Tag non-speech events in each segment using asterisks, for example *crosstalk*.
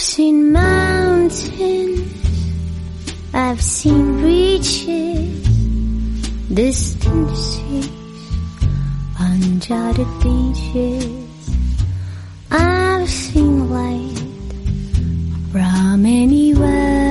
seen mountains, I've seen beaches, distant seas, uncharted beaches. I've seen light from anywhere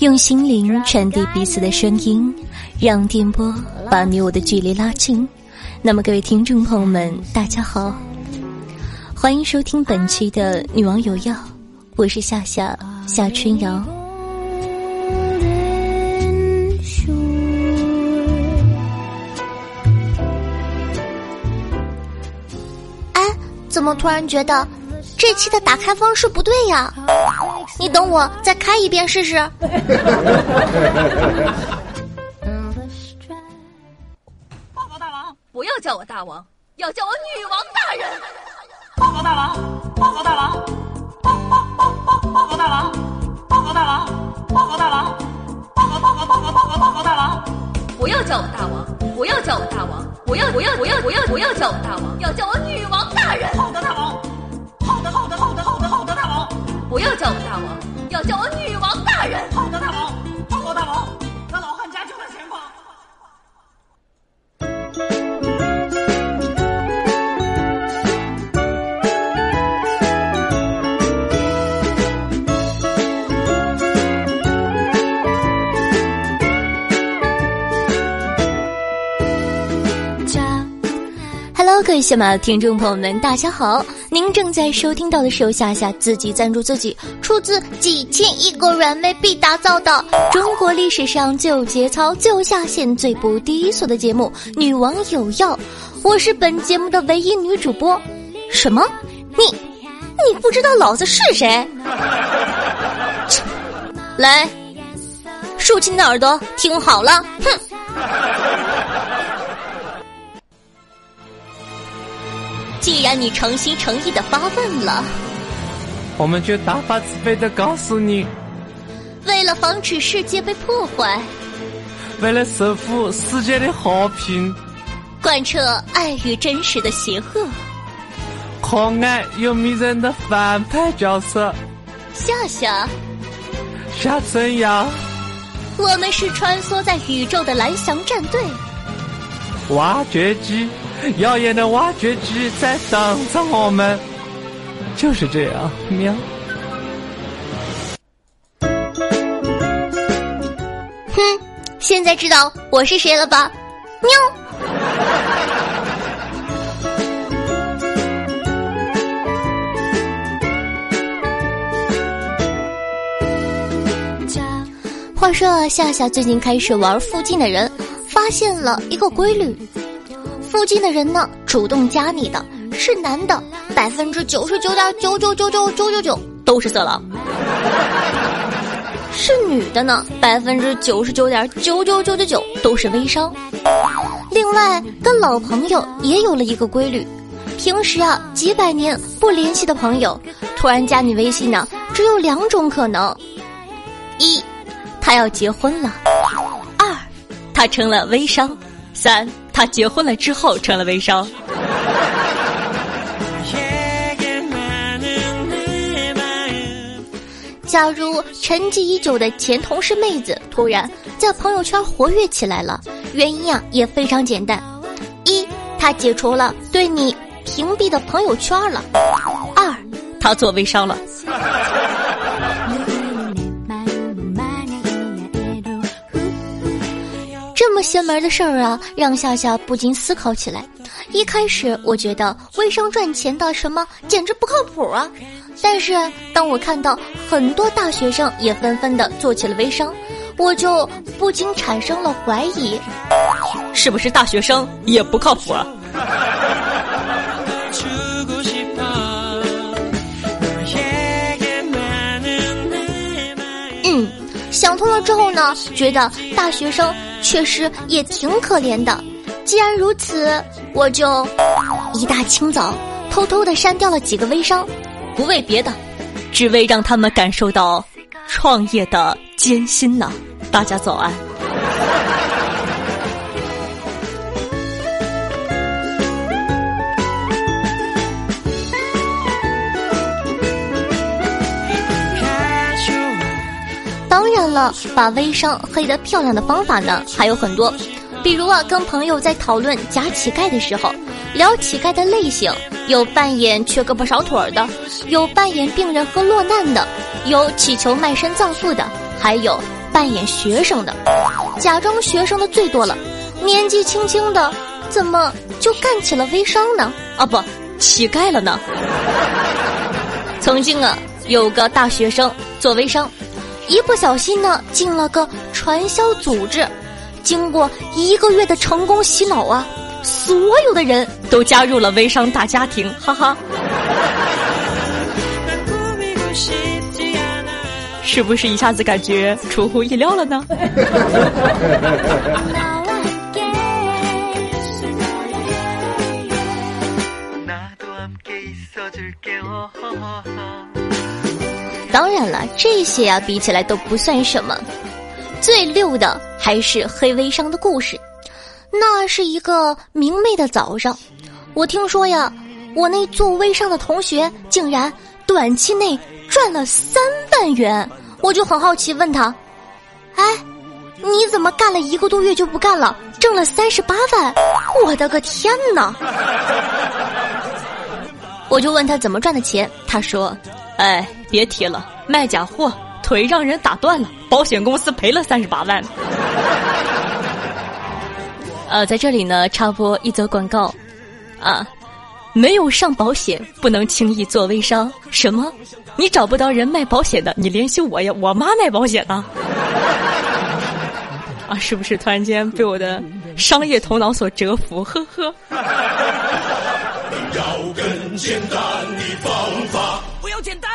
用心灵传递彼此的声音，让电波把你我的距离拉近。那么，各位听众朋友们，大家好，欢迎收听本期的《女王有药》，我是夏夏夏春瑶。哎，怎么突然觉得这期的打开方式不对呀？你等我再开一遍试试。报告大王，不要叫我大王，要叫我女王大人。报告大王，报告大王，报报报报报告大王，报告大王，报告大王，报告报告报告报告报告大王。不要叫我大王，不要叫我大王，不要不要不要不要不要叫我大王，要叫我女王大人。报告，大王。不要叫我大王，要叫我女王大人。各位喜马的听众朋友们，大家好！您正在收听到的是由夏夏自己赞助自己，出自几千亿个软妹币打造的中国历史上最有节操、最有下限、最不低俗的节目《女王有药》。我是本节目的唯一女主播。什么？你你不知道老子是谁？来，竖起你的耳朵，听好了，哼！既然你诚心诚意的发问了，我们就大发慈悲的告诉你，为了防止世界被破坏，为了守护世界的和平，贯彻爱与真实的邪恶，可爱又迷人的反派角色。夏夏，夏春瑶，我们是穿梭在宇宙的蓝翔战队。挖掘机，*laughs* 耀眼的挖掘机在等着我们，就是这样喵。哼，现在知道我是谁了吧？喵。话说，夏夏最近开始玩附近的人，发现了一个规律：附近的人呢，主动加你的是男的，百分之九十九点九九九九九九九都是色狼；是女的呢，百分之九十九点九九九九九都是微商。另外，跟老朋友也有了一个规律：平时啊，几百年不联系的朋友，突然加你微信呢，只有两种可能：一。他要结婚了，二，他成了微商，三，他结婚了之后成了微商。假如沉寂已久的前同事妹子突然在朋友圈活跃起来了，原因啊也非常简单：一，她解除了对你屏蔽的朋友圈了；二，她做微商了。邪门的事儿啊，让夏夏不禁思考起来。一开始我觉得微商赚钱的什么简直不靠谱啊，但是当我看到很多大学生也纷纷的做起了微商，我就不禁产生了怀疑，是不是大学生也不靠谱啊？想通了之后呢，觉得大学生确实也挺可怜的。既然如此，我就一大清早偷偷的删掉了几个微商，不为别的，只为让他们感受到创业的艰辛呢。大家早安。当然了，把微商黑得漂亮的方法呢还有很多，比如啊，跟朋友在讨论假乞丐的时候，聊乞丐的类型，有扮演缺胳膊少腿儿的，有扮演病人和落难的，有乞求卖身葬父的，还有扮演学生的，假装学生的最多了，年纪轻轻的怎么就干起了微商呢？啊不，乞丐了呢？曾经啊，有个大学生做微商。一不小心呢，进了个传销组织。经过一个月的成功洗脑啊，所有的人都加入了微商大家庭，哈哈。*laughs* 是不是一下子感觉出乎意料了呢？这些啊比起来都不算什么，最溜的还是黑微商的故事。那是一个明媚的早上，我听说呀，我那做微商的同学竟然短期内赚了三万元，我就很好奇问他：“哎，你怎么干了一个多月就不干了，挣了三十八万？我的个天哪！”我就问他怎么赚的钱，他说。哎，别提了，卖假货，腿让人打断了，保险公司赔了三十八万。*laughs* 呃，在这里呢，插播一则广告，啊，没有上保险，不能轻易做微商。什么？你找不到人卖保险的，你联系我呀，我妈卖保险呢。*laughs* 啊，是不是突然间被我的商业头脑所折服？呵呵。*laughs* 要更简单的方法。简单，我要简单，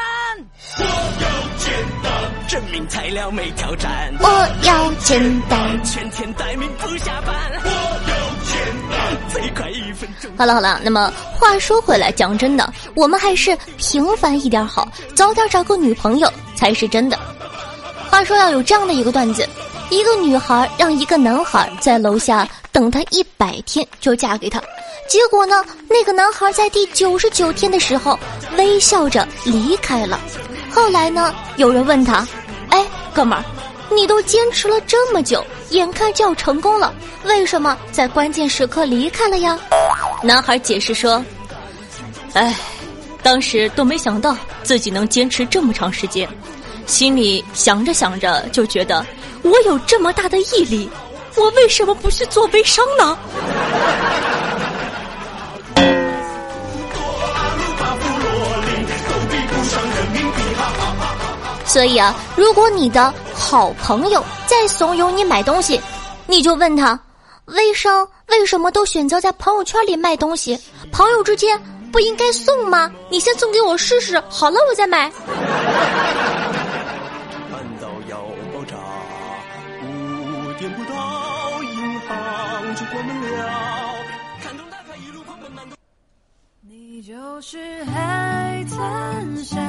证明材料没挑战。我要简单，全天待命不下班。我要简单，最快一分钟。好了好了，那么话说回来，讲真的，我们还是平凡一点好，早点找个女朋友才是真的。话说要有这样的一个段子：一个女孩让一个男孩在楼下等她一百天就嫁给他。结果呢？那个男孩在第九十九天的时候微笑着离开了。后来呢？有人问他：“哎，哥们儿，你都坚持了这么久，眼看就要成功了，为什么在关键时刻离开了呀？”男孩解释说：“哎，当时都没想到自己能坚持这么长时间，心里想着想着就觉得我有这么大的毅力，我为什么不去做微商呢？”所以啊，如果你的好朋友在怂恿你买东西，你就问他：微商为什么都选择在朋友圈里卖东西？朋友之间不应该送吗？你先送给我试试，好了我再买。你就是海滩下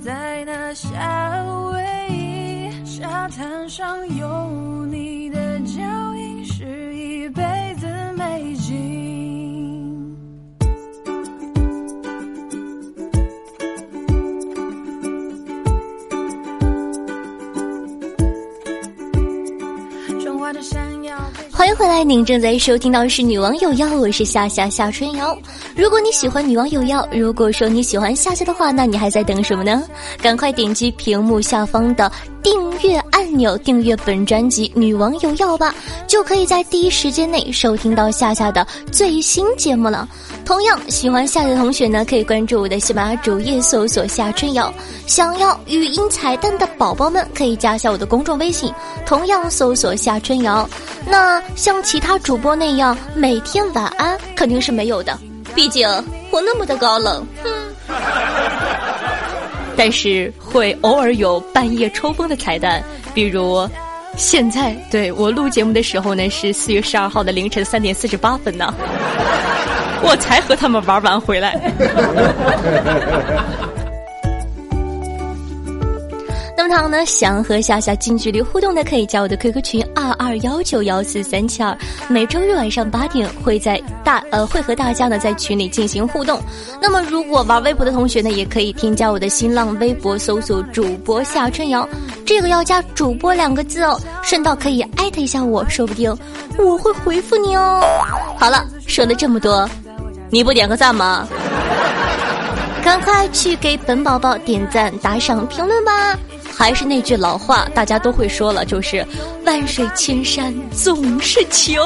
在那夏威夷，沙滩上有你的脚印，是一辈子美景。欢迎回来，您正在收听到是女王有药，我是夏夏夏春瑶。如果你喜欢女王有药，如果说你喜欢夏夏的话，那你还在等什么呢？赶快点击屏幕下方的订阅按钮，订阅本专辑《女王有药》吧，就可以在第一时间内收听到夏夏的最新节目了。同样喜欢夏夏的同学呢，可以关注我的喜马拉雅主页，搜索夏春瑶。想要语音彩蛋的宝宝们，可以加下我的公众微信，同样搜索夏春瑶。那像其他主播那样每天晚安肯定是没有的，毕竟我那么的高冷。*laughs* 但是会偶尔有半夜抽风的彩蛋，比如现在对我录节目的时候呢，是四月十二号的凌晨三点四十八分呢，我才和他们玩完回来。那么他呢，想和夏夏近距离互动的，可以加我的 QQ 群二二幺九幺四三七二，每周日晚上八点会在大呃会和大家呢在群里进行互动。那么如果玩微博的同学呢，也可以添加我的新浪微博，搜索主播夏春瑶，这个要加主播两个字哦，顺道可以艾特一下我，说不定我会回复你哦。好了，说了这么多，你不点个赞吗？*laughs* 赶快去给本宝宝点赞、打赏、评论吧！还是那句老话，大家都会说了，就是万水千山总是情。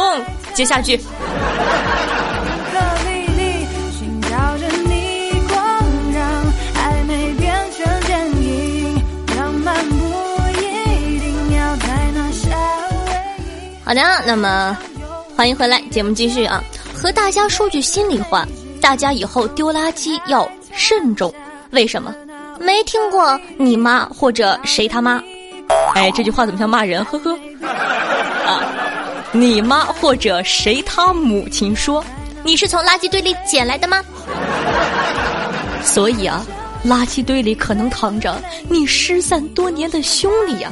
接下句。好的，那么欢迎回来，节目继续啊！和大家说句心里话，大家以后丢垃圾要慎重。为什么？没听过你妈或者谁他妈？哎，这句话怎么像骂人？呵呵。啊，你妈或者谁他母亲说，你是从垃圾堆里捡来的吗？所以啊，垃圾堆里可能躺着你失散多年的兄弟呀。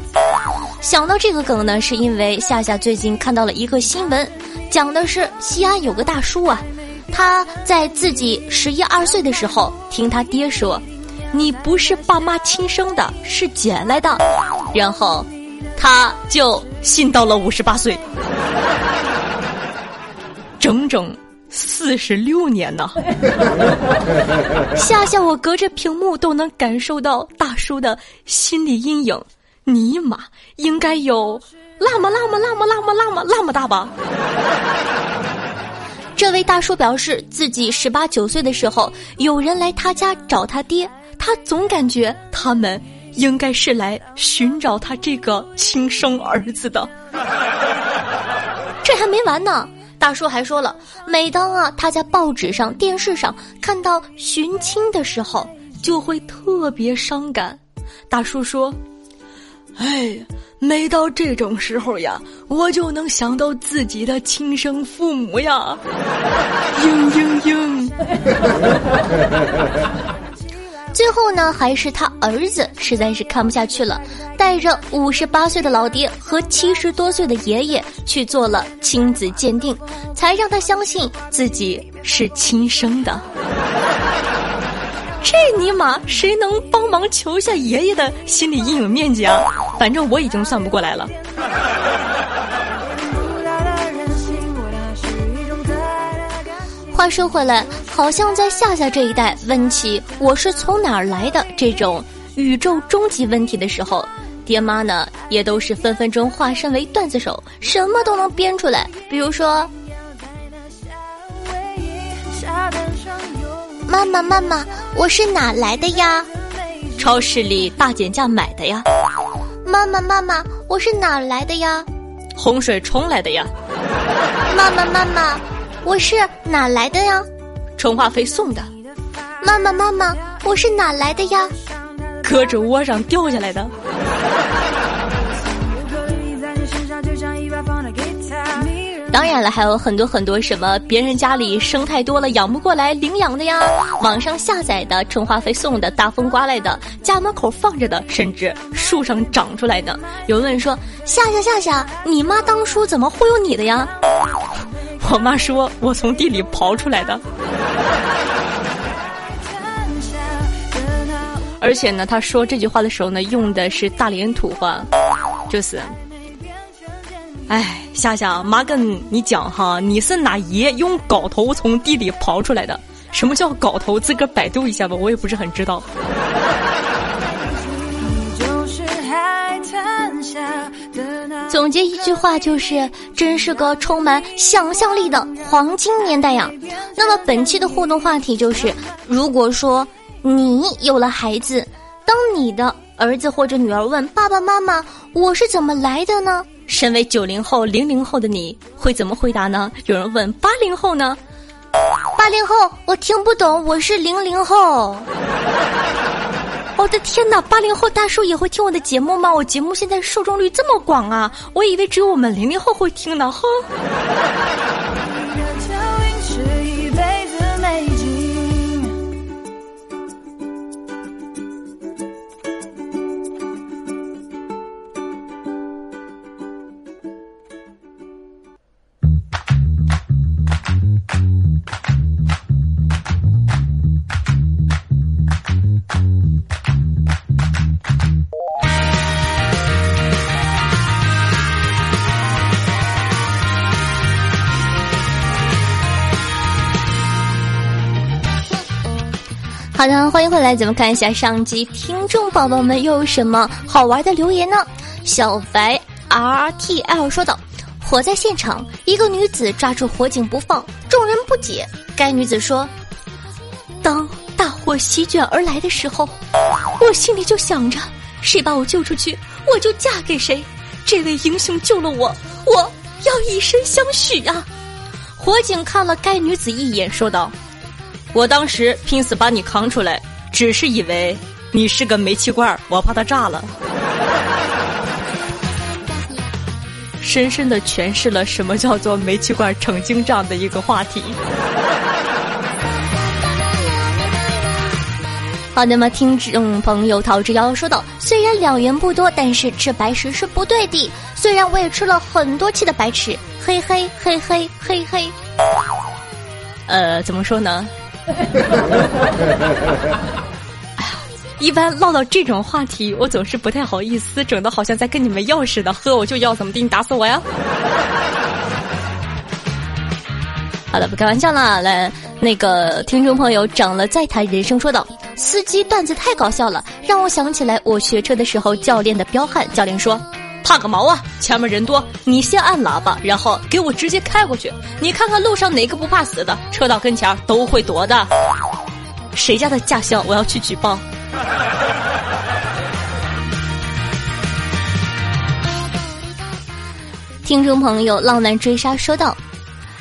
想到这个梗呢，是因为夏夏最近看到了一个新闻，讲的是西安有个大叔啊，他在自己十一二岁的时候，听他爹说。你不是爸妈亲生的，是捡来的，然后他就信到了五十八岁，整整四十六年呢。夏夏，我隔着屏幕都能感受到大叔的心理阴影。尼玛，应该有那么那么那么那么那么那么大吧？这位大叔表示，自己十八九岁的时候，有人来他家找他爹。他总感觉他们应该是来寻找他这个亲生儿子的。*laughs* 这还没完呢，大叔还说了，每当啊他在报纸上、电视上看到寻亲的时候，就会特别伤感。大叔说：“哎，每到这种时候呀，我就能想到自己的亲生父母呀，嘤嘤嘤。” *laughs* 最后呢，还是他儿子实在是看不下去了，带着五十八岁的老爹和七十多岁的爷爷去做了亲子鉴定，才让他相信自己是亲生的。*laughs* 这尼玛，谁能帮忙求一下爷爷的心理阴影面积啊？反正我已经算不过来了。话说回来，好像在夏夏这一代问起我是从哪儿来的这种宇宙终极问题的时候，爹妈呢也都是分分钟化身为段子手，什么都能编出来。比如说，妈妈妈妈，我是哪来的呀？超市里大减价买的呀。妈妈妈妈，我是哪来的呀？洪水冲来的呀。妈妈妈妈。我是哪来的呀？充话费送的。妈妈妈妈，我是哪来的呀？胳肢窝上掉下来的。当然了，还有很多很多什么别人家里生太多了养不过来领养的呀，网上下载的充话费送的，大风刮来的，家门口放着的，甚至树上长出来的。有人说：夏夏夏夏，你妈当初怎么忽悠你的呀？我妈说我从地里刨出来的，而且呢，她说这句话的时候呢，用的是大连土话，就是，哎，夏夏，妈跟你讲哈，你是哪爷用镐头从地里刨出来的？什么叫镐头？自个儿百度一下吧，我也不是很知道。总结一句话就是，真是个充满想象力的黄金年代呀。那么本期的互动话题就是：如果说你有了孩子，当你的儿子或者女儿问爸爸妈妈我是怎么来的呢？身为九零后、零零后的你会怎么回答呢？有人问八零后呢？八零后，我听不懂，我是零零后。我的天哪！八零后大叔也会听我的节目吗？我节目现在受众率这么广啊！我以为只有我们零零后会听呢，哼。好的，欢迎回来，咱们看一下上集听众宝宝们又有什么好玩的留言呢？小白 R T L 说道：“火灾现场，一个女子抓住火警不放，众人不解。该女子说，当大火席卷而来的时候，我心里就想着，谁把我救出去，我就嫁给谁。这位英雄救了我，我要以身相许啊！”火警看了该女子一眼，说道。我当时拼死把你扛出来，只是以为你是个煤气罐，我怕它炸了。深深的诠释了什么叫做煤气罐成精这样的一个话题。好那么，听众朋友陶之夭说道：“虽然两元不多，但是吃白食是不对的。虽然我也吃了很多期的白吃，嘿嘿嘿嘿嘿嘿。呃，怎么说呢？”哎呀，一般唠到这种话题，我总是不太好意思，整的好像在跟你们要似的。喝我就要，怎么地？你打死我呀！好了，不开玩笑了。来，那个听众朋友长了再谈人生说道：“司机段子太搞笑了，让我想起来我学车的时候教练的彪悍。教练说。”怕个毛啊！前面人多，你先按喇叭，然后给我直接开过去。你看看路上哪个不怕死的？车到跟前都会躲的。谁家的驾校？我要去举报。*laughs* 听众朋友，浪漫追杀说道：“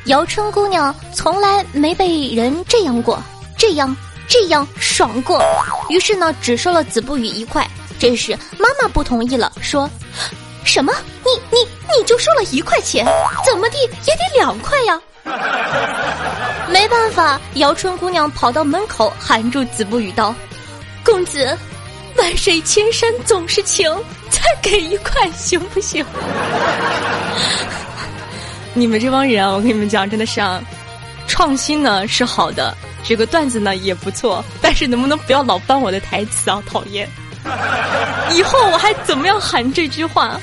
姚春姑娘从来没被人这样过，这样这样爽过。于是呢，只收了子不语一块。这时妈妈不同意了，说。”什么？你你你就收了一块钱，怎么地也得两块呀！*laughs* 没办法，姚春姑娘跑到门口喊住子不语道：“公子，万水千山总是情，再给一块行不行？” *laughs* 你们这帮人啊，我跟你们讲，真的是啊，创新呢是好的，这个段子呢也不错，但是能不能不要老翻我的台词啊？讨厌！*laughs* 以后我还怎么样喊这句话？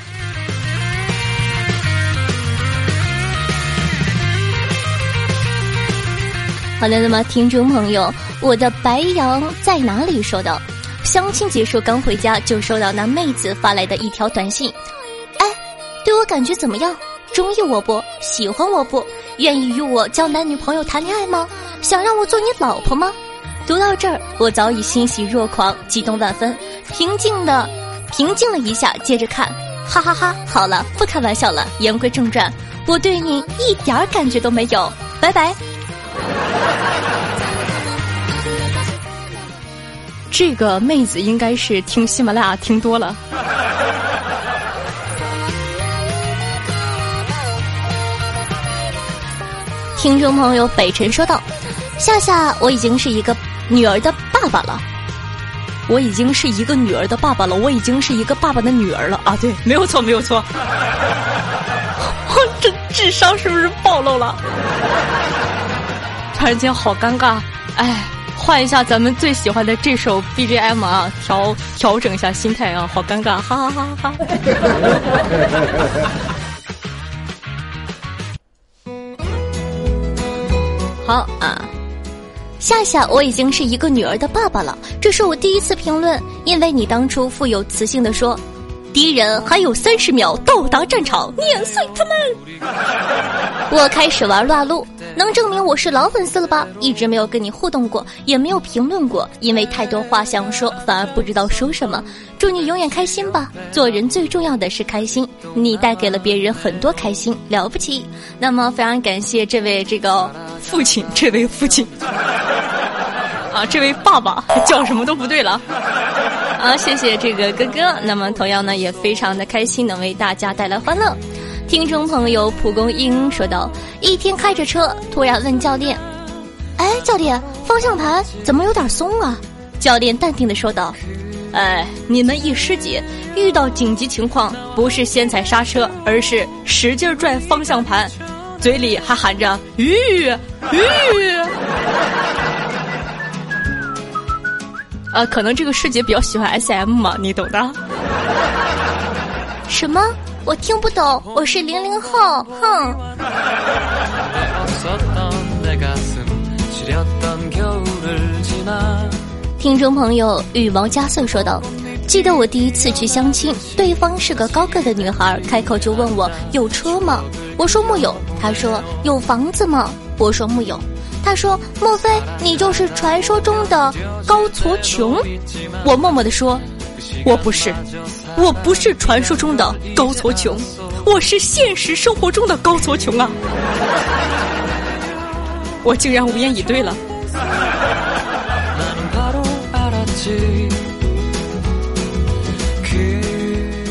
好的，那么听众朋友，我的白羊在哪里？说道，相亲结束刚回家就收到那妹子发来的一条短信，哎，对我感觉怎么样？中意我不？喜欢我不？愿意与我交男女朋友谈恋爱吗？想让我做你老婆吗？读到这儿，我早已欣喜若狂，激动万分。平静的，平静了一下，接着看，哈哈哈！好了，不开玩笑了。言归正传，我对你一点感觉都没有。拜拜。*laughs* 这个妹子应该是听喜马拉雅听多了。听众朋友北辰说道：“夏夏，我已经是一个。”女儿的爸爸了，我已经是一个女儿的爸爸了，我已经是一个爸爸的女儿了啊！对，没有错，没有错。*laughs* 我这智商是不是暴露了？突然间好尴尬，哎，换一下咱们最喜欢的这首 BGM 啊，调调整一下心态啊，好尴尬，哈哈哈哈！*laughs* 好啊。夏夏，我已经是一个女儿的爸爸了。这是我第一次评论，因为你当初富有磁性的说，敌人还有三十秒到达战场，碾碎他们。*laughs* 我开始玩撸啊撸，能证明我是老粉丝了吧？一直没有跟你互动过，也没有评论过，因为太多话想说，反而不知道说什么。祝你永远开心吧！做人最重要的是开心，你带给了别人很多开心，了不起。那么非常感谢这位这个父亲，这位父亲。啊，这位爸爸叫什么都不对了。啊，谢谢这个哥哥。那么同样呢，也非常的开心能为大家带来欢乐。听众朋友蒲公英说道：一天开着车，突然问教练：“哎，教练，方向盘怎么有点松啊？”教练淡定的说道：“哎，你们一师姐遇到紧急情况，不是先踩刹车，而是使劲拽方向盘，嘴里还喊着‘吁吁’。”啊，可能这个师姐比较喜欢 S M 嘛，你懂的。什么？我听不懂。我是零零后，哼。听众朋友羽毛加岁说道：“记得我第一次去相亲，对方是个高个的女孩，开口就问我有车吗？我说木有。他说有房子吗？我说木有。他说莫非你就是传说中的高矬穷？我默默的说，我不是，我不是传说中的高矬穷，我是现实生活中的高矬穷啊！我竟然无言以对了。”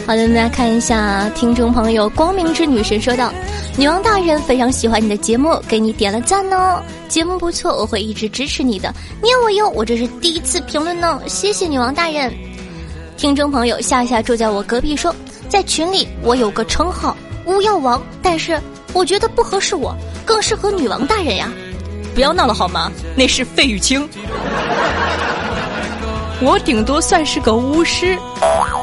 好的，来看一下听众朋友光明之女神说道：“女王大人非常喜欢你的节目，给你点了赞哦，节目不错，我会一直支持你的。念我哟，我这是第一次评论呢，谢谢女王大人。”听众朋友夏夏住在我隔壁说，在群里我有个称号巫妖王，但是我觉得不合适我，更适合女王大人呀。不要闹了好吗？那是费玉清。我顶多算是个巫师，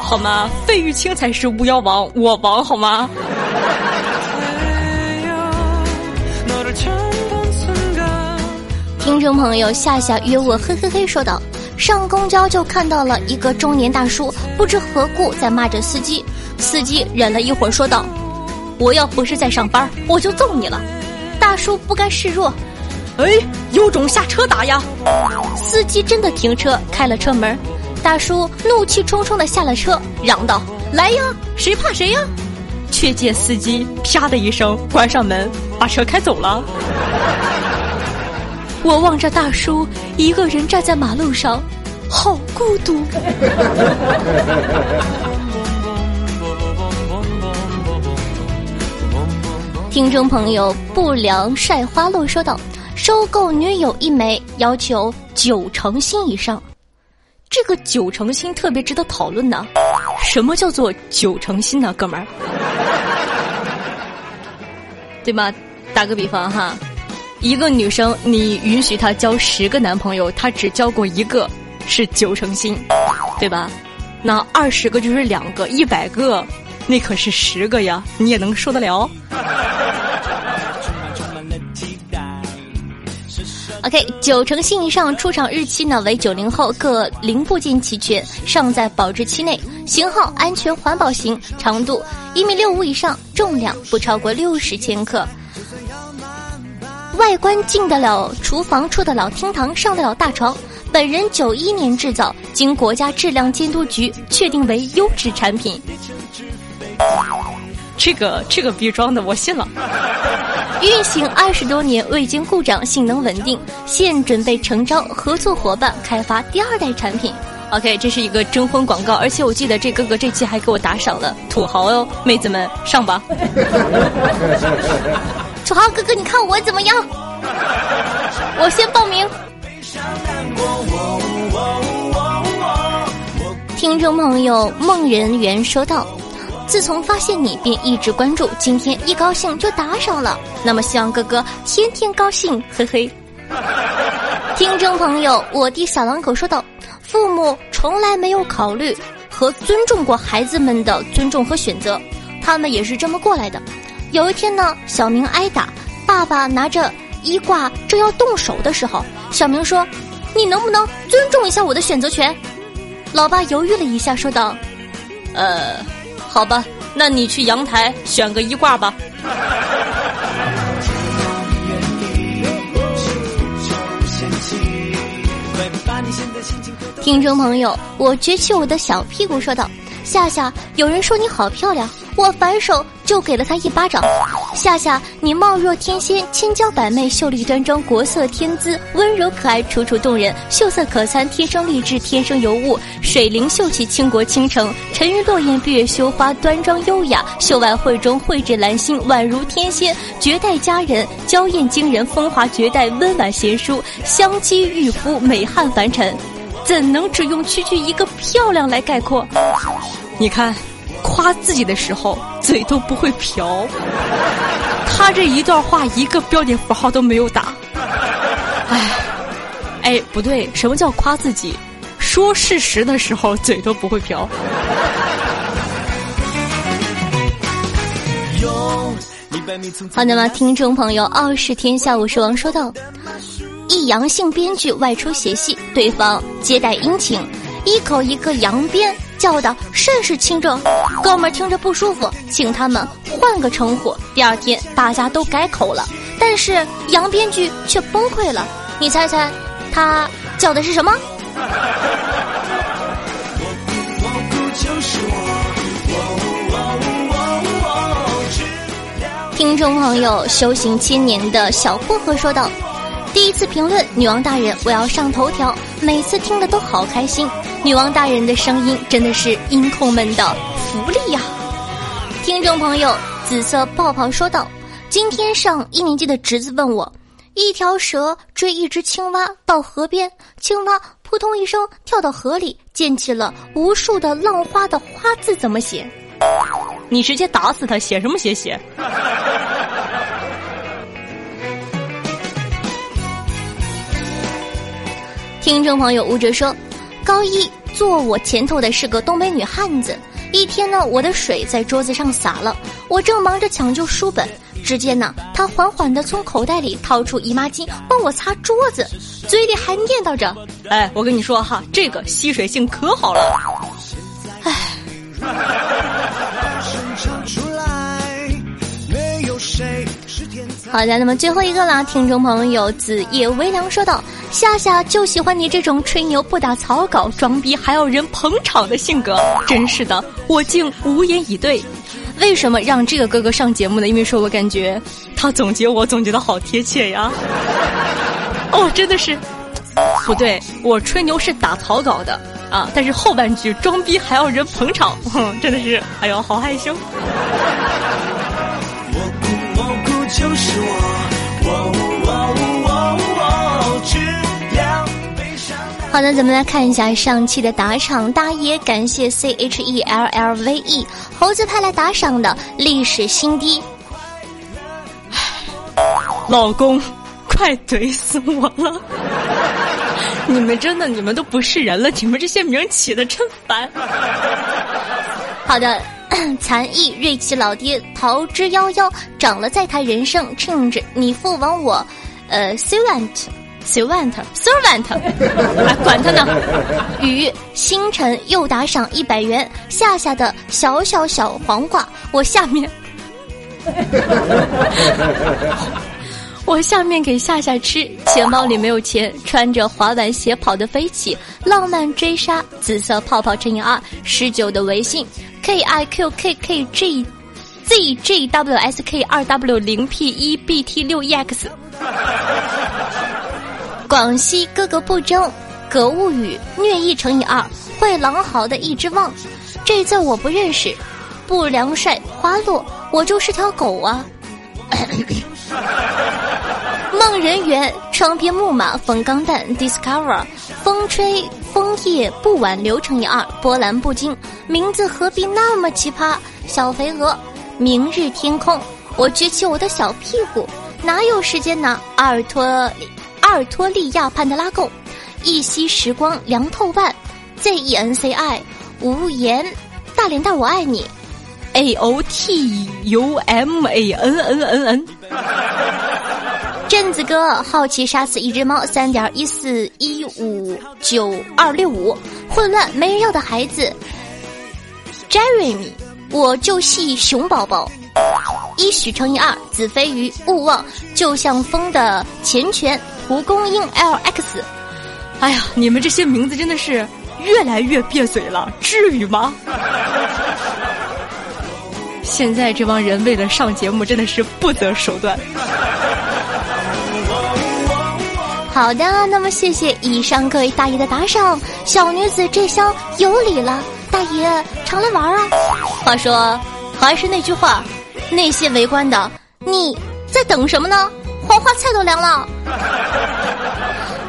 好吗？费玉清才是巫妖王，我王好吗？听众朋友夏夏约我嘿嘿嘿说道：上公交就看到了一个中年大叔，不知何故在骂着司机。司机忍了一会儿说道：“我要不是在上班，我就揍你了。”大叔不甘示弱。哎，有种下车打呀！司机真的停车，开了车门，大叔怒气冲冲的下了车，嚷道：“来呀，谁怕谁呀！”却见司机啪的一声关上门，把车开走了。我望着大叔一个人站在马路上，好孤独。*laughs* 听众朋友不良晒花露说道。收购女友一枚，要求九成新以上。这个九成新特别值得讨论呢。什么叫做九成新呢，哥们儿？*laughs* 对吗？打个比方哈，一个女生，你允许她交十个男朋友，她只交过一个，是九成新，对吧？那二十个就是两个，一百个，那可是十个呀，你也能受得了？*laughs* OK，九成新以上，出厂日期呢为九零后，各零部件齐全，尚在保质期内。型号安全环保型，长度一米六五以上，重量不超过六十千克。外观进得了厨房，出得了厅堂，上得了大床。本人九一年制造，经国家质量监督局确定为优质产品。这个这个逼装的，我信了。运行二十多年未经故障，性能稳定，现准备诚招合作伙伴开发第二代产品。OK，这是一个征婚广告，而且我记得这哥哥这期还给我打赏了，土豪哦，妹子们上吧！*laughs* 土豪哥哥，你看我怎么样？我先报名。听众朋友梦人缘说道。自从发现你，便一直关注。今天一高兴就打赏了，那么希望哥哥天天高兴，嘿嘿。听众朋友，我的小狼狗说道：“父母从来没有考虑和尊重过孩子们的尊重和选择，他们也是这么过来的。有一天呢，小明挨打，爸爸拿着衣挂正要动手的时候，小明说：‘你能不能尊重一下我的选择权？’老爸犹豫了一下，说道：‘呃。’”好吧，那你去阳台选个衣挂吧。听众朋友，我撅起我的小屁股说道：“夏夏，有人说你好漂亮，我反手就。”就给了他一巴掌。夏夏，你貌若天仙，千娇百媚，秀丽端庄，国色天姿，温柔可爱，楚楚动人，秀色可餐，天生丽质，天生尤物，水灵秀气，倾国倾城，沉鱼落雁，闭月羞花，端庄优雅，秀外慧中，蕙质兰心，宛如天仙，绝代佳人，娇艳惊人，风华绝代，温婉贤淑，香肌玉肤，美汉凡尘。怎能只用区区一个漂亮来概括？你看，夸自己的时候嘴都不会瓢。他这一段话一个标点符号都没有打。哎，哎，不对，什么叫夸自己？说事实的时候嘴都不会瓢。好的吗，听众朋友，傲视天下，我是王说道。一阳性编剧外出写戏，对方接待殷勤，一口一个扬鞭，叫的甚是清正。哥们儿听着不舒服，请他们换个称呼。第二天大家都改口了，但是杨编剧却崩溃了。你猜猜，他叫的是什么？听众朋友，修行千年的小薄荷说道。第一次评论女王大人，我要上头条。每次听的都好开心，女王大人的声音真的是音控们的福利呀！听众朋友，紫色泡泡说道：“今天上一年级的侄子问我，一条蛇追一只青蛙到河边，青蛙扑通一声跳到河里，溅起了无数的浪花的花字怎么写？你直接打死他，写什么写写？”听众朋友吴哲说，高一坐我前头的是个东北女汉子。一天呢，我的水在桌子上洒了，我正忙着抢救书本，只见呢，她缓缓地从口袋里掏出姨妈巾帮我擦桌子，嘴里还念叨着：“哎，我跟你说哈，这个吸水性可好了。”哎。好的，那么最后一个啦，听众朋友子夜微凉说道：“夏夏就喜欢你这种吹牛不打草稿、装逼还要人捧场的性格，真是的，我竟无言以对。为什么让这个哥哥上节目呢？因为说我感觉他总结我总结的好贴切呀。*laughs* 哦，真的是，不对，我吹牛是打草稿的啊，但是后半句装逼还要人捧场，哼，*laughs* 真的是，哎呦，好害羞。”是我。好的，咱们来看一下上期的打赏，大爷感谢 C H E L L V E 猴子派来打赏的历史新低。老公，快怼死我了！你们真的，你们都不是人了，你们这些名起的真烦。好的。残意锐气老爹逃之夭夭，长了在他人生。change 你父王我，呃，servant servant servant，管他呢。雨星辰又打赏一百元，夏夏的小小小黄瓜，我下面，*laughs* 我下面给夏夏吃。钱包里没有钱，穿着滑板鞋跑得飞起，浪漫追杀，紫色泡泡乘以二，十九的微信。k i q k k g z g w s k 二 w 零 p 一 b t 六 e x，广西哥哥不争，格物语虐一乘以二，会狼嚎的一只旺，这字我不认识，不良帅花落，我就是条狗啊。*laughs* 梦人缘，窗边木马风钢弹，discover，风吹枫叶不挽留乘以二，波澜不惊，名字何必那么奇葩？小肥鹅，明日天空，我举起我的小屁股，哪有时间呢？阿尔托，阿尔托利亚潘德拉贡，一夕时光凉透半，Z E N C I，无言，大脸蛋我爱你，A O T U M A N N N N。*laughs* 镇子哥好奇杀死一只猫，三点一四一五九二六五，混乱没人要的孩子，Jeremy，我就系熊宝宝，一许乘以二，子非鱼，勿忘，就像风的前拳，蒲公英 LX，哎呀，你们这些名字真的是越来越别嘴了，至于吗？现在这帮人为了上节目真的是不择手段。好的，那么谢谢以上各位大爷的打赏。小女子这厢有礼了，大爷常来玩啊。话说，还是那句话，那些围观的，你在等什么呢？黄花菜都凉了。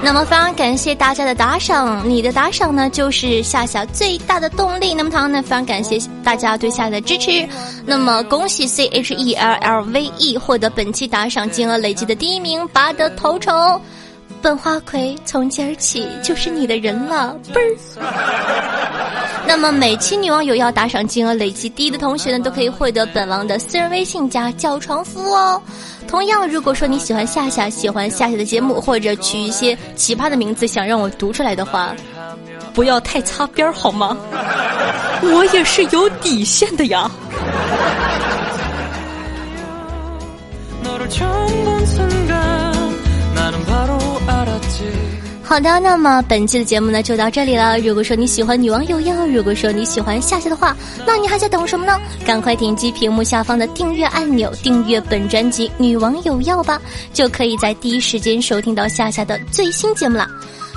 那么非常感谢大家的打赏，你的打赏呢就是夏夏最大的动力。那么同样呢非常感谢大家对夏夏的支持。那么恭喜 C H E L L V E 获得本期打赏金额累计的第一名，拔得头筹。本花魁从今儿起就是你的人了，嘣儿。*laughs* 那么每期女网友要打赏金额累计第一的同学呢，都可以获得本王的私人微信加叫床服务哦。同样，如果说你喜欢夏夏，喜欢夏夏的节目，或者取一些奇葩的名字想让我读出来的话，不要太擦边儿好吗？*laughs* 我也是有底线的呀。好的，那么本期的节目呢就到这里了。如果说你喜欢女王有药，如果说你喜欢夏夏的话，那你还在等什么呢？赶快点击屏幕下方的订阅按钮，订阅本专辑《女王有药》吧，就可以在第一时间收听到夏夏的最新节目了。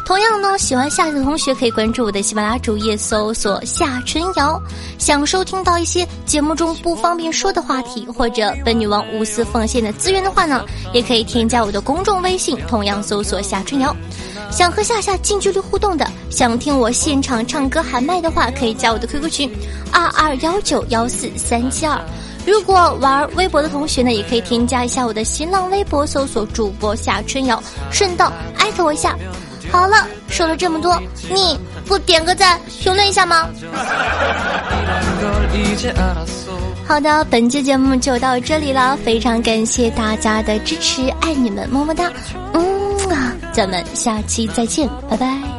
同样呢，喜欢夏夏的同学可以关注我的喜马拉雅主页，搜索夏春瑶。想收听到一些节目中不方便说的话题，或者本女王无私奉献的资源的话呢，也可以添加我的公众微信，同样搜索夏春瑶。想和夏夏近距离互动的，想听我现场唱歌喊麦的话，可以加我的 QQ 群二二幺九幺四三七二。如果玩微博的同学呢，也可以添加一下我的新浪微博，搜索主播夏春瑶，顺道艾特我一下。好了，说了这么多，你不点个赞、评论一下吗？好的，本期节目就到这里了，非常感谢大家的支持，爱你们，么么哒，嗯，咱们下期再见，拜拜。